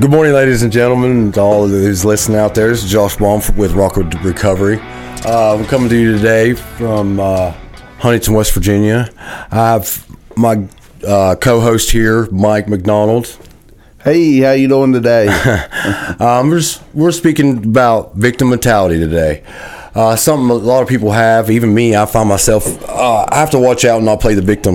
Good morning, ladies and gentlemen, to all of who's listening out there. This is Josh Baum with Rockwood Recovery. Uh, I'm coming to you today from uh, Huntington, West Virginia. I have my uh, co-host here, Mike McDonald. Hey, how you doing today? um, we're, we're speaking about victim mentality today. Uh, something a lot of people have, even me. I find myself uh, I have to watch out and not play the victim.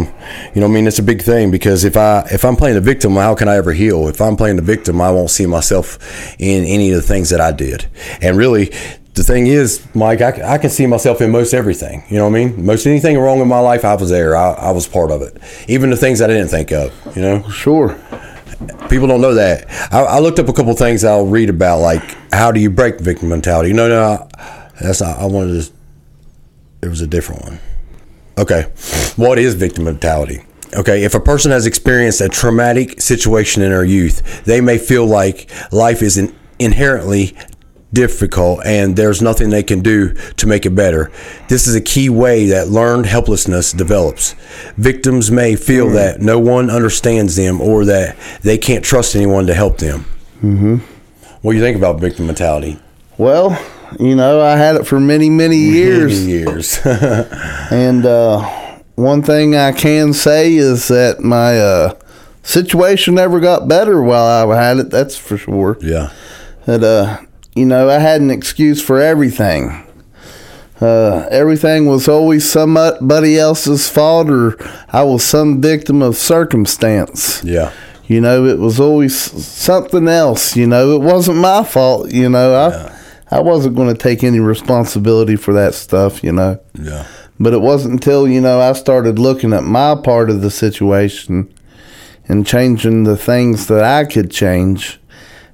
You know, what I mean, it's a big thing because if I if I'm playing the victim, how can I ever heal? If I'm playing the victim, I won't see myself in any of the things that I did. And really, the thing is, Mike, I, I, can see myself in most everything. You know what I mean? Most anything wrong in my life, I was there. I, I was part of it. Even the things I didn't think of. You know? Sure. People don't know that. I, I looked up a couple things I'll read about, like how do you break victim mentality? No, no, that's not, I wanted to. It was a different one. Okay, what is victim mentality? Okay, if a person has experienced a traumatic situation in their youth, they may feel like life is in, inherently difficult and there's nothing they can do to make it better. This is a key way that learned helplessness develops. Victims may feel mm. that no one understands them or that they can't trust anyone to help them. Mm-hmm. What do you think about victim mentality? Well, you know, I had it for many, many years. Many years. and uh, one thing I can say is that my uh, situation never got better while I had it. That's for sure. Yeah. That uh, you know, I had an excuse for everything. Uh, everything was always somebody else's fault, or I was some victim of circumstance. Yeah. You know, it was always something else. You know, it wasn't my fault. You know, I. Yeah I wasn't going to take any responsibility for that stuff, you know. Yeah. But it wasn't until, you know, I started looking at my part of the situation and changing the things that I could change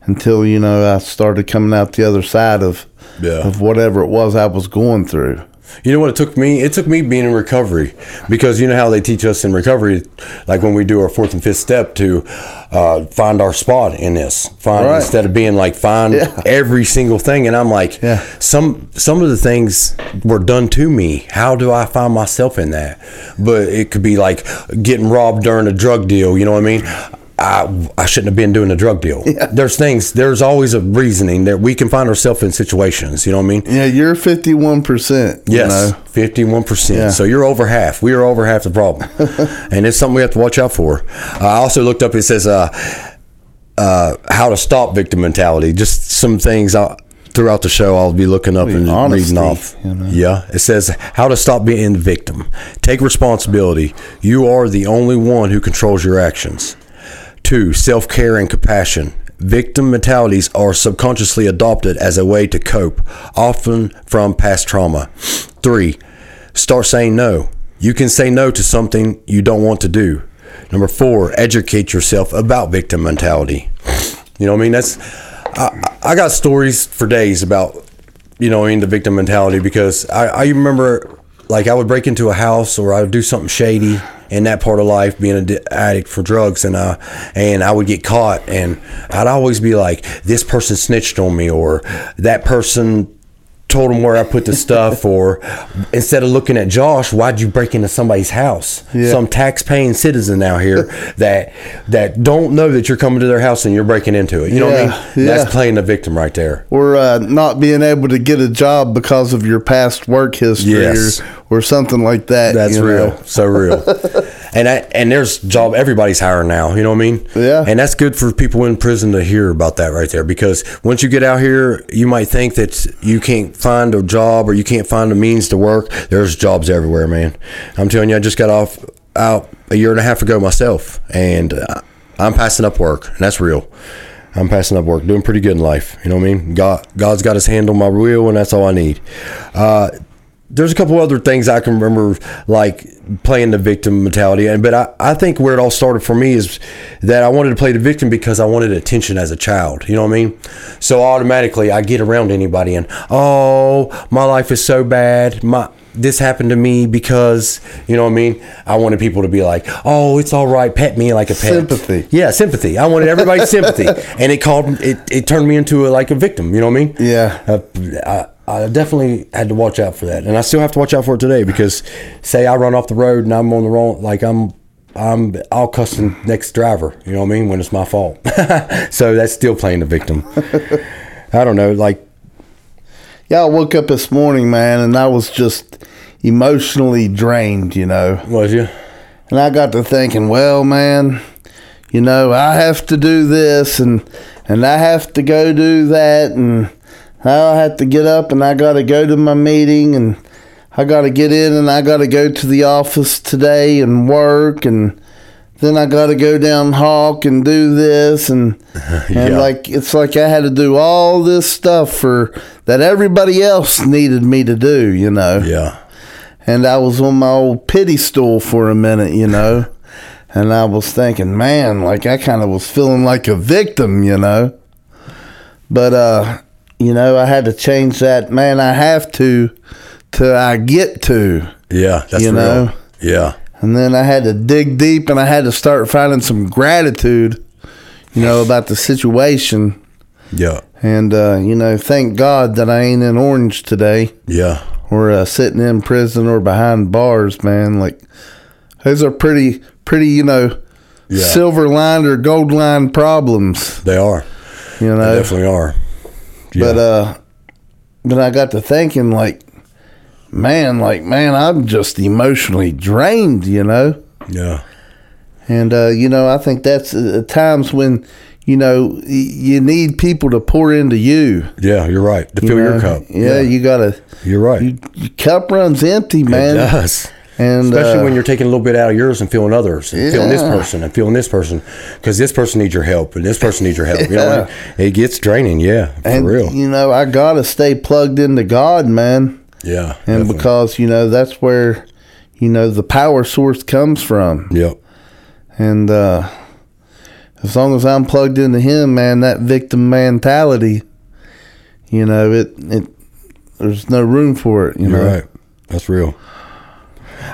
until, you know, I started coming out the other side of yeah. of whatever it was I was going through. You know what it took me? It took me being in recovery because you know how they teach us in recovery, like when we do our fourth and fifth step, to uh, find our spot in this. Find right. instead of being like find yeah. every single thing. And I'm like, yeah. some some of the things were done to me. How do I find myself in that? But it could be like getting robbed during a drug deal. You know what I mean? I, I shouldn't have been doing a drug deal. Yeah. There's things, there's always a reasoning that we can find ourselves in situations. You know what I mean? Yeah, you're 51%. Yes, know? 51%. Yeah. So you're over half. We are over half the problem. and it's something we have to watch out for. I also looked up, it says, uh, uh, how to stop victim mentality. Just some things I, throughout the show I'll be looking up and honesty, reading off. You know? Yeah, it says how to stop being the victim. Take responsibility. You are the only one who controls your actions. Two, self care and compassion. Victim mentalities are subconsciously adopted as a way to cope, often from past trauma. Three, start saying no. You can say no to something you don't want to do. Number four, educate yourself about victim mentality. You know what I mean? That's I, I got stories for days about you know in the victim mentality because I, I remember like I would break into a house or I would do something shady in that part of life, being an addict for drugs, and uh, and I would get caught, and I'd always be like, this person snitched on me, or that person told him where I put the stuff, or instead of looking at Josh, why'd you break into somebody's house? Yeah. Some tax-paying citizen out here that that don't know that you're coming to their house and you're breaking into it. You know yeah. what I mean? Yeah. That's playing the victim right there. Or uh, not being able to get a job because of your past work history, yes. or, or something like that. That's real, know? so real. and I, and there's job everybody's hiring now. You know what I mean? Yeah. And that's good for people in prison to hear about that right there because once you get out here, you might think that you can't find a job or you can't find a means to work, there's jobs everywhere, man. I'm telling you, I just got off out a year and a half ago myself, and I'm passing up work, and that's real. I'm passing up work, doing pretty good in life. You know what I mean? God, God's got His hand on my wheel, and that's all I need. Uh, there's a couple other things I can remember, like playing the victim mentality. And but I, I think where it all started for me is that I wanted to play the victim because I wanted attention as a child. You know what I mean? So automatically I get around anybody and oh, my life is so bad. My this happened to me because you know what I mean. I wanted people to be like, "Oh, it's all right, pet me like a pet." Sympathy. Yeah, sympathy. I wanted everybody's sympathy, and it called it. It turned me into a, like a victim. You know what I mean? Yeah. Uh, I, I definitely had to watch out for that, and I still have to watch out for it today because, say, I run off the road and I'm on the wrong, like I'm I'm I'll cuss the next driver. You know what I mean? When it's my fault. so that's still playing the victim. I don't know. Like, yeah, I woke up this morning, man, and I was just emotionally drained. You know, was you? And I got to thinking, well, man, you know, I have to do this and and I have to go do that and I have to get up and I got to go to my meeting and I got to get in and I got to go to the office today and work and then I got to go down Hawk and do this and and yeah. like it's like I had to do all this stuff for that everybody else needed me to do, you know. Yeah. And I was on my old pity stool for a minute, you know. and I was thinking, man, like I kind of was feeling like a victim, you know. But uh, you know, I had to change that. Man, I have to till I get to. Yeah, that's you real. know. Yeah. And then I had to dig deep, and I had to start finding some gratitude, you know, about the situation. Yeah. And uh, you know, thank God that I ain't in orange today. Yeah. Or uh, sitting in prison or behind bars, man. Like those are pretty, pretty, you know, yeah. silver lined or gold lined problems. They are. You know, they definitely are. Yeah. But uh, but I got to thinking, like, man, like, man, I'm just emotionally drained, you know? Yeah. And, uh, you know, I think that's uh, times when, you know, you need people to pour into you. Yeah, you're right. To fill know? your cup. Yeah, yeah. you got to. You're right. You, your cup runs empty, man. It does. And, Especially uh, when you're taking a little bit out of yours and feeling others, and yeah. feeling this person and feeling this person, because this person needs your help and this person needs your help. yeah. You know, it gets draining. Yeah, for and, real. You know, I gotta stay plugged into God, man. Yeah, and definitely. because you know that's where you know the power source comes from. Yep. And uh, as long as I'm plugged into Him, man, that victim mentality, you know, it it there's no room for it. You You're know, right. That's real.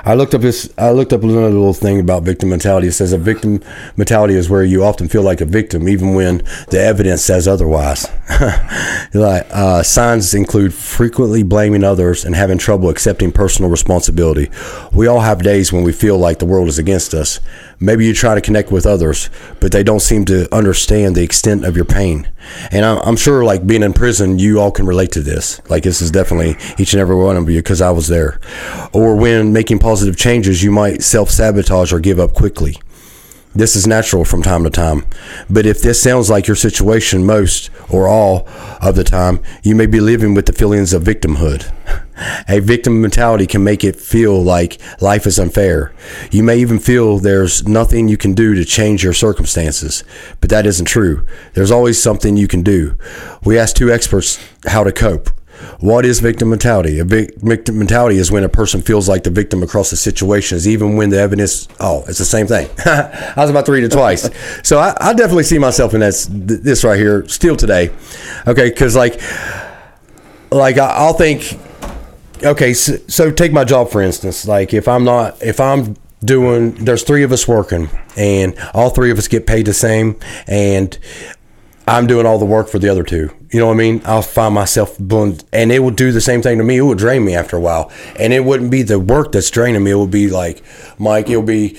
I looked up this. I looked up another little thing about victim mentality. It says a victim mentality is where you often feel like a victim, even when the evidence says otherwise. like uh, signs include frequently blaming others and having trouble accepting personal responsibility. We all have days when we feel like the world is against us. Maybe you try to connect with others, but they don't seem to understand the extent of your pain. And I'm, sure, like being in prison, you all can relate to this. Like this is definitely each and every one of you because I was there. Or when making positive changes, you might self sabotage or give up quickly. This is natural from time to time. But if this sounds like your situation most or all of the time, you may be living with the feelings of victimhood. A victim mentality can make it feel like life is unfair. You may even feel there's nothing you can do to change your circumstances, but that isn't true. There's always something you can do. We asked two experts how to cope. What is victim mentality? A victim mentality is when a person feels like the victim across the situations, even when the evidence. Oh, it's the same thing. I was about to read it twice, so I, I definitely see myself in this this right here still today. Okay, because like, like I'll think. Okay, so, so take my job for instance. Like if I'm not, if I'm doing there's three of us working and all three of us get paid the same and I'm doing all the work for the other two. You know what I mean? I'll find myself and it would do the same thing to me. It would drain me after a while, and it wouldn't be the work that's draining me. It would be like, Mike, it'll be,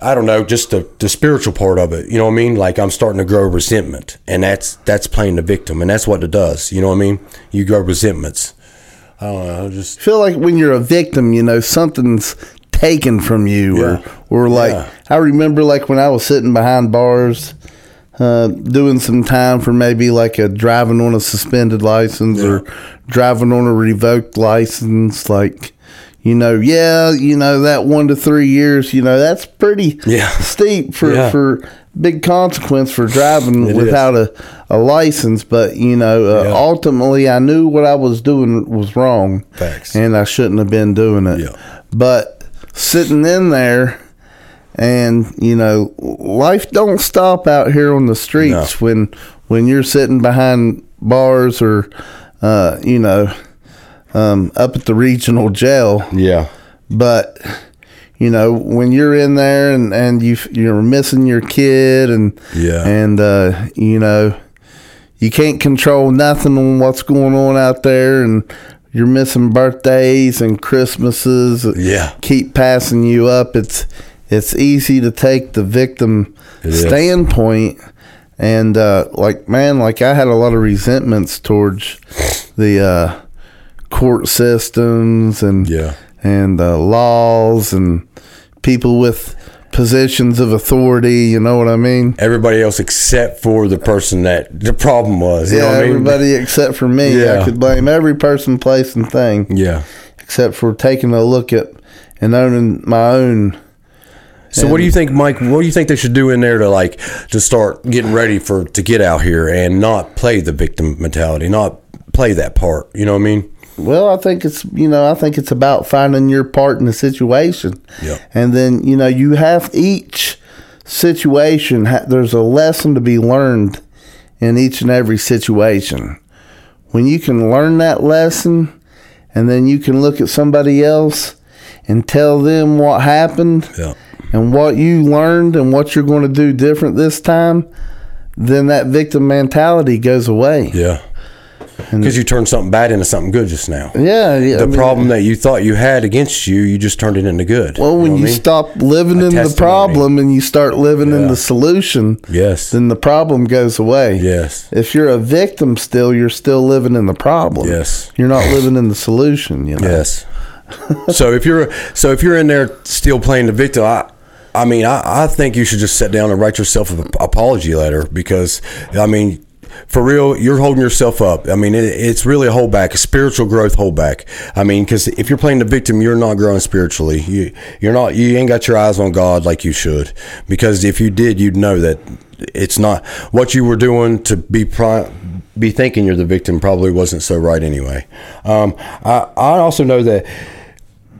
I don't know, just the, the spiritual part of it. You know what I mean? Like I'm starting to grow resentment, and that's that's playing the victim, and that's what it does. You know what I mean? You grow resentments. I don't know. I just feel like when you're a victim, you know, something's taken from you, yeah. or or like yeah. I remember like when I was sitting behind bars uh, doing some time for maybe like a driving on a suspended license yeah. or driving on a revoked license, like you know, yeah, you know that one to three years, you know, that's pretty yeah. steep for yeah. for big consequence for driving it without a, a license. But you know, uh, yeah. ultimately, I knew what I was doing was wrong, Facts. and I shouldn't have been doing it. Yeah. But sitting in there and you know life don't stop out here on the streets no. when when you're sitting behind bars or uh, you know um, up at the regional jail. Yeah. But you know when you're in there and and you you're missing your kid and yeah. and uh, you know you can't control nothing on what's going on out there and you're missing birthdays and christmases yeah. keep passing you up. It's it's easy to take the victim It is. standpoint and uh, like man like i had a lot of resentments towards the uh, court systems and Yeah. and uh, laws and people with positions of authority you know what i mean Everybody else except for the person that the problem was. You yeah know what I mean? everybody except for me Yeah. i could blame every person place and thing Yeah. except for taking a look at and owning my own So what do you think, Mike? What do you think they should do in there to like to start getting ready for to get out here and not play the victim mentality, not play that part? You know what I mean? Well, I think it's you know I think it's about finding your part in the situation, Yeah. and then you know you have each situation. There's a lesson to be learned in each and every situation. When you can learn that lesson, and then you can look at somebody else and tell them what happened and what you learned and what you're going to do different this time, then that victim mentality goes away. Yeah. Because you turned something bad into something good just now. Yeah, yeah. The I mean- problem uh, that you thought you had against you, you just turned it into good. Well, when know you I mean? stop living A in the problem and you start living in the solution, Yes. then the problem goes away. Yes. If you're a victim still, you're still living in the problem. Yes. You're not living in the solution, you know. Yes. so if you're so if you're in there still playing the victim, I I mean I, I think you should just sit down and write yourself an apology letter because I mean for real you're holding yourself up. I mean it, it's really a holdback, a spiritual growth holdback. I mean because if you're playing the victim, you're not growing spiritually. You you're not you ain't got your eyes on God like you should because if you did, you'd know that it's not what you were doing to be be thinking you're the victim probably wasn't so right anyway. Um, I, I also know that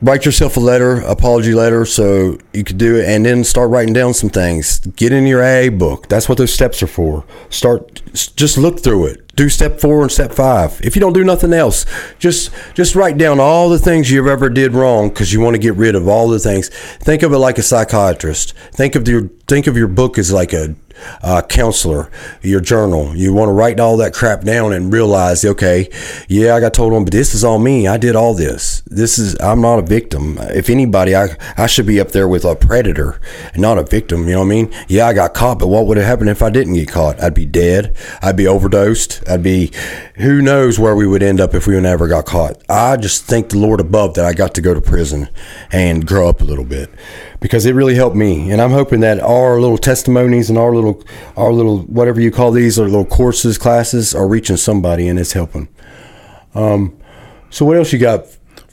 write yourself a letter, apology letter, so you could do it, and then start writing down some things. Get in your AA book. That's what those steps are for. Start, just look through it. Do step four and step five. If you don't do nothing else, just just write down all the things you've ever did wrong because you want to get rid of all the things. Think of it like a psychiatrist. Think of your think of your book as like a uh, counselor, your journal. You want to write all that crap down and realize, okay, yeah, I got told on, but this is all me. I did all this. This is I'm not a victim. If anybody, I I should be up there with a predator not a victim. You know what I mean? Yeah, I got caught, but what would have happened if I didn't get caught? I'd be dead. I'd be overdosed. I'd be, who knows where we would end up if we never got caught. I just thank the Lord above that I got to go to prison and grow up a little bit because it really helped me. And I'm hoping that our little testimonies and our little, our little, whatever you call these, or little courses, classes, are reaching somebody and it's helping. Um, so what else you got?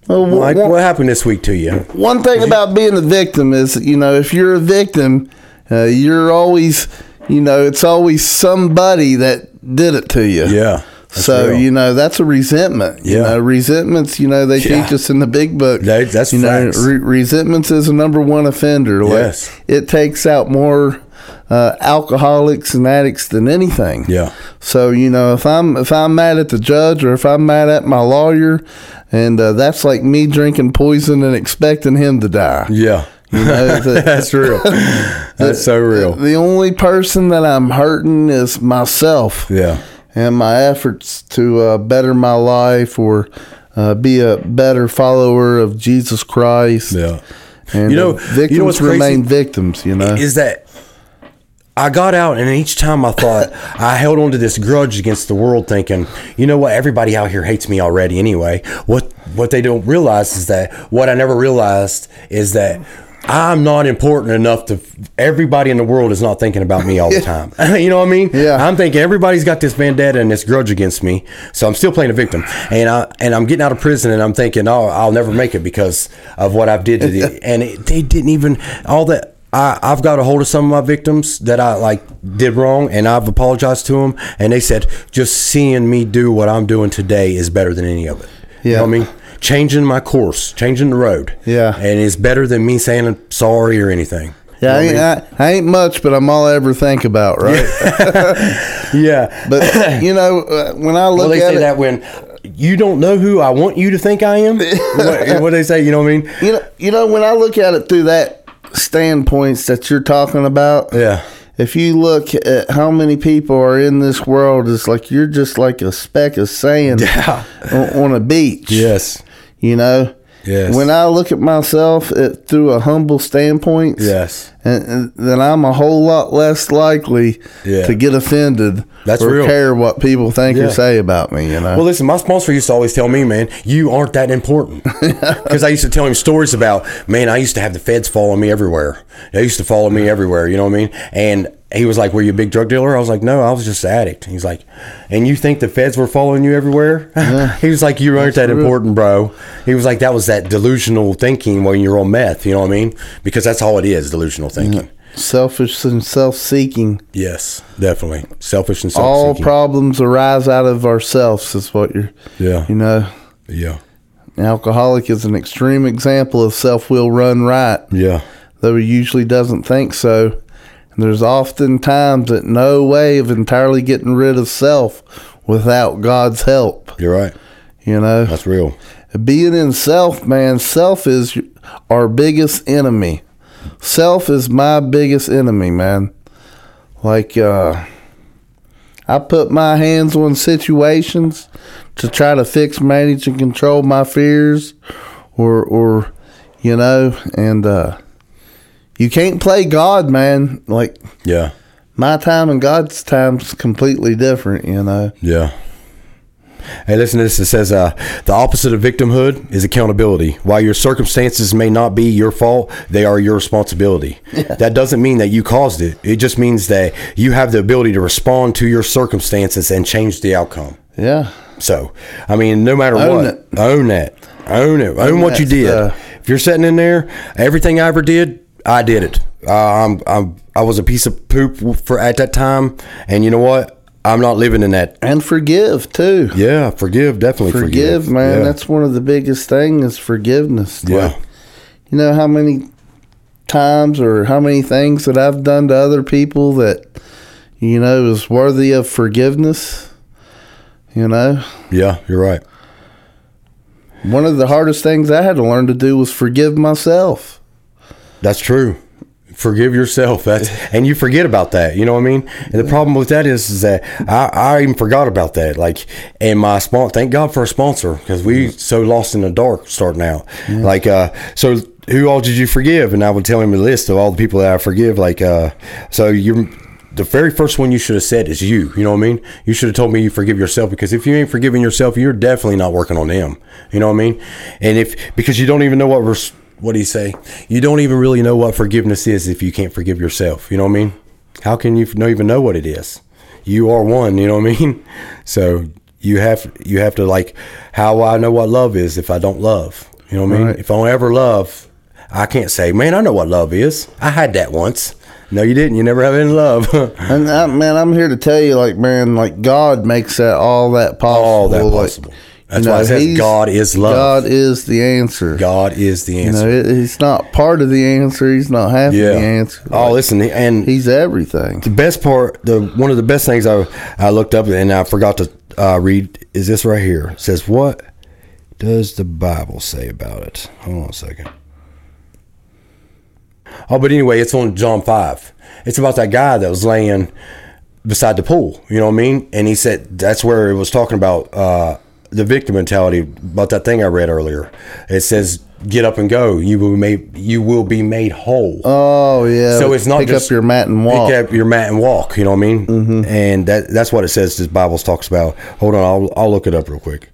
Well, Mike, wh- what happened this week to you? One thing about being a victim is, you know, if you're a victim, uh, you're always, you know, it's always somebody that did it to you. Yeah. That's So real. you know that's a resentment. You Yeah. know, resentments. You know they Yeah. teach us in the big book. That- that's you know re- resentments is a number one offender. Like, Yes. it takes out more uh, alcoholics and addicts than anything. Yeah. So you know if I'm if I'm mad at the judge or if I'm mad at my lawyer, and uh, that's like me drinking poison and expecting him to die. Yeah. You know, the- That's real. That's so real. The only person that I'm hurting is myself Yeah. And my efforts to uh, better my life or uh, be a better follower of Jesus Christ. Yeah. And You know- victims you know what's crazy? remain victims. You know, is that I got out, and each time I thought I held on to this grudge against the world, thinking, you know what, everybody out here hates me already anyway. What what they don't realize is that what I never realized is that. I'm not important enough to. Everybody in the world is not thinking about me all the time. you know what I mean? Yeah. I'm thinking everybody's got this vendetta and this grudge against me, so I'm still playing a victim. And I and I'm getting out of prison, and I'm thinking, oh, I'll never make it because of what I've did to the. and it, they didn't even all that. I, I've got a hold of some of my victims that I like did wrong, and I've apologized to them, and they said just seeing me do what I'm doing today is better than any of it. You know what I mean? Changing my course, changing the road. Yeah. and it's better than me saying I'm sorry or anything. yeah, I You ain't, know what I, I ain't much, but I'm all I ever think about, right? I yeah. But you know, uh, when I look Well, they at say it, that when you don't know who I want you to think I am. what, what they say, you know what I mean? you know, you know, when I look at it through that standpoints that you're talking about, Yeah. if you look at how many people are in this world, it's like you're just like a speck of sand Yeah. on, on a beach. Yes. You know, Yes. When I look at myself it, through a humble standpoint, Yes. and, and then I'm a whole lot less likely Yeah. to get offended That's or real. care what people think Yeah. or say about me. You know. Well, listen, my sponsor used to always tell me, man, you aren't that important. Because I used to tell him stories about, man, I used to have the feds follow me everywhere. They used to follow me everywhere, you know what I mean? And he was like, Were you a big drug dealer? I was like, No, I was just an addict. He's like, And you think the feds were following you everywhere? he was like, You aren't that real. important, bro. He was like, That was that delusional thinking when you're on meth, you know what I mean? Because that's all it is, delusional thinking. Selfish and self-seeking. Yes, definitely. Selfish and All self-seeking. problems arise out of ourselves. Is what you're. yeah, You know. yeah, An alcoholic is an extreme example of self-will run right. yeah. though he usually doesn't think so. And there's often times that no way of entirely getting rid of self without God's help. You're right. You know, That's real. being in self, man, self is our biggest enemy. Self is my biggest enemy, man. Like, uh, I put my hands on situations to try to fix, manage, and control my fears, or, or, you know, and uh, you can't play God, man. Like Yeah. my time and God's time's completely different, you know. Yeah. Hey, listen to this. It says uh, the opposite of victimhood is accountability. While your circumstances may not be your fault, they are your responsibility. Yeah. That doesn't mean that you caused it. It just means that you have the ability to respond to your circumstances and change the outcome. Yeah, So, I mean, no matter Own what, it. own that, own it, own, what you did. stuff. if you're sitting in there, everything I ever did, I did it. Uh, I'm, I'm, I was a piece of poop for at that time, and you know what? I'm not living in that and forgive too. yeah, forgive, definitely forgive, forgive, man. Yeah. That's one of the biggest things is forgiveness. Yeah. Like, you know how many times or how many things that I've done to other people that you know is worthy of forgiveness. You know, yeah, you're right. one of the hardest things I had to learn to do was forgive myself. That's true. Forgive yourself. That's and you forget about that. You know what I mean? And the problem with that is, is that I, I even forgot about that. Like, and my sponsor. Thank God for a sponsor because we so lost in the dark starting out. Like, uh, so who all did you forgive? And I would tell him a list of all the people that I forgive. Like, uh, so you're The very first one you should have said is you. You know what I mean? You should have told me you forgive yourself because if you ain't forgiving yourself, you're definitely not working on them. You know what I mean? And if because you don't even know what res- what do you say? You don't even really know what forgiveness is if you can't forgive yourself. You know what I mean? How can you not even know what it is? You are one. You know what I mean? So you have you have to like how I know what love is if I don't love. You know what I mean? Right. If I don't ever love, I can't say, man, I know what love is. I had that once. No, you didn't. You never have any love. And I, man, I'm here to tell you, like, man, like God makes that all that possible. All that Like, That's why it says God is love. God is the answer. God is the You answer. know, it, he's not part of the answer. He's not half yeah. of the answer. Oh, Like, listen, and he's everything. the best part, the one of the best things I I looked up and I forgot to uh, read is this right here. It says, "What does the Bible say about it?" Hold on a second. Oh, but anyway, it's on John five. It's about that guy that was laying beside the pool. You know what I mean? And he said that's where it was talking about uh, the victim mentality about that thing I read earlier. It says, "Get up and go. You will be made. You will be made whole." Oh yeah. So it's not pick just up your mat and walk. Pick up your mat and walk. You know what I mean? Mm-hmm. And that that's what it says. This Bible talks about. Hold on, I'll I'll look it up real quick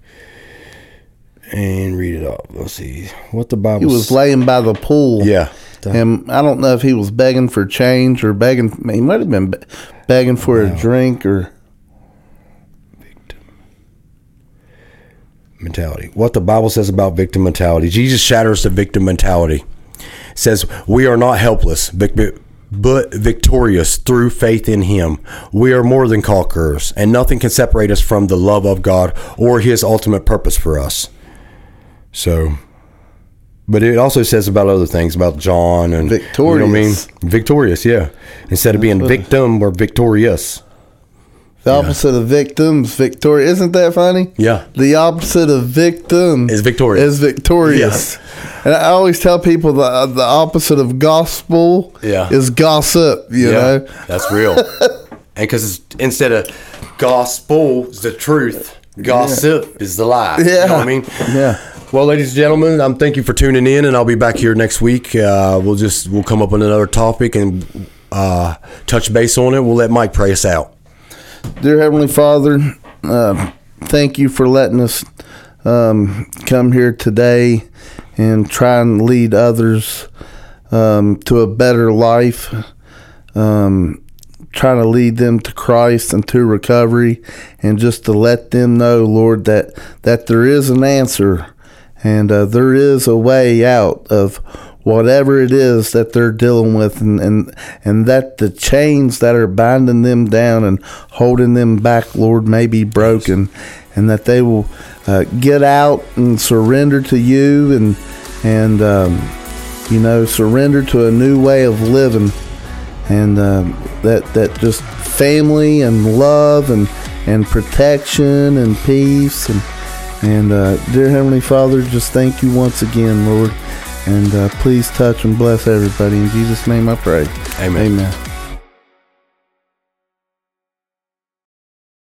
and read it up. Let's see what the Bible. he was laying by the pool. Yeah. And I don't know if he was begging for change or begging. He might have been begging for a drink or. Mentality. What the Bible says about victim mentality. Jesus shatters the victim mentality. Says we are not helpless, but victorious through faith in him. We are more than conquerors, and nothing can separate us from the love of God or his ultimate purpose for us. So but it also says about other things about John and You know what I mean? Victorious. Victorious, yeah. Instead of being victim, we're victorious. The opposite of victims, victorious. Isn't that funny? Yeah. The opposite of victim Is victorious. Is victorious. And I always tell people the the opposite of gospel Yeah. is gossip. You know. that's real. and because instead of gospel is the truth, gossip is the lie. Yeah. You know what I mean? Yeah. Well, ladies and gentlemen, I'm thank you for tuning in, and I'll be back here next week. Uh, we'll just we'll come up with another topic and uh, touch base on it. We'll let Mike pray us out. Dear Heavenly Father, uh, thank you for letting us um, come here today and try and lead others um, to a better life. Um, trying to lead them to Christ and to recovery, and just to let them know, Lord, that that there is an answer and uh, there is a way out of whatever it is that they're dealing with and, and and that the chains that are binding them down and holding them back lord may be broken and that they will uh, get out and surrender to you and and um, you know surrender to a new way of living and um, that that just family and love and and protection and peace and and uh, dear Heavenly Father, just thank you once again, Lord. And uh, please touch and bless everybody. In Jesus' name I pray. Amen. Amen.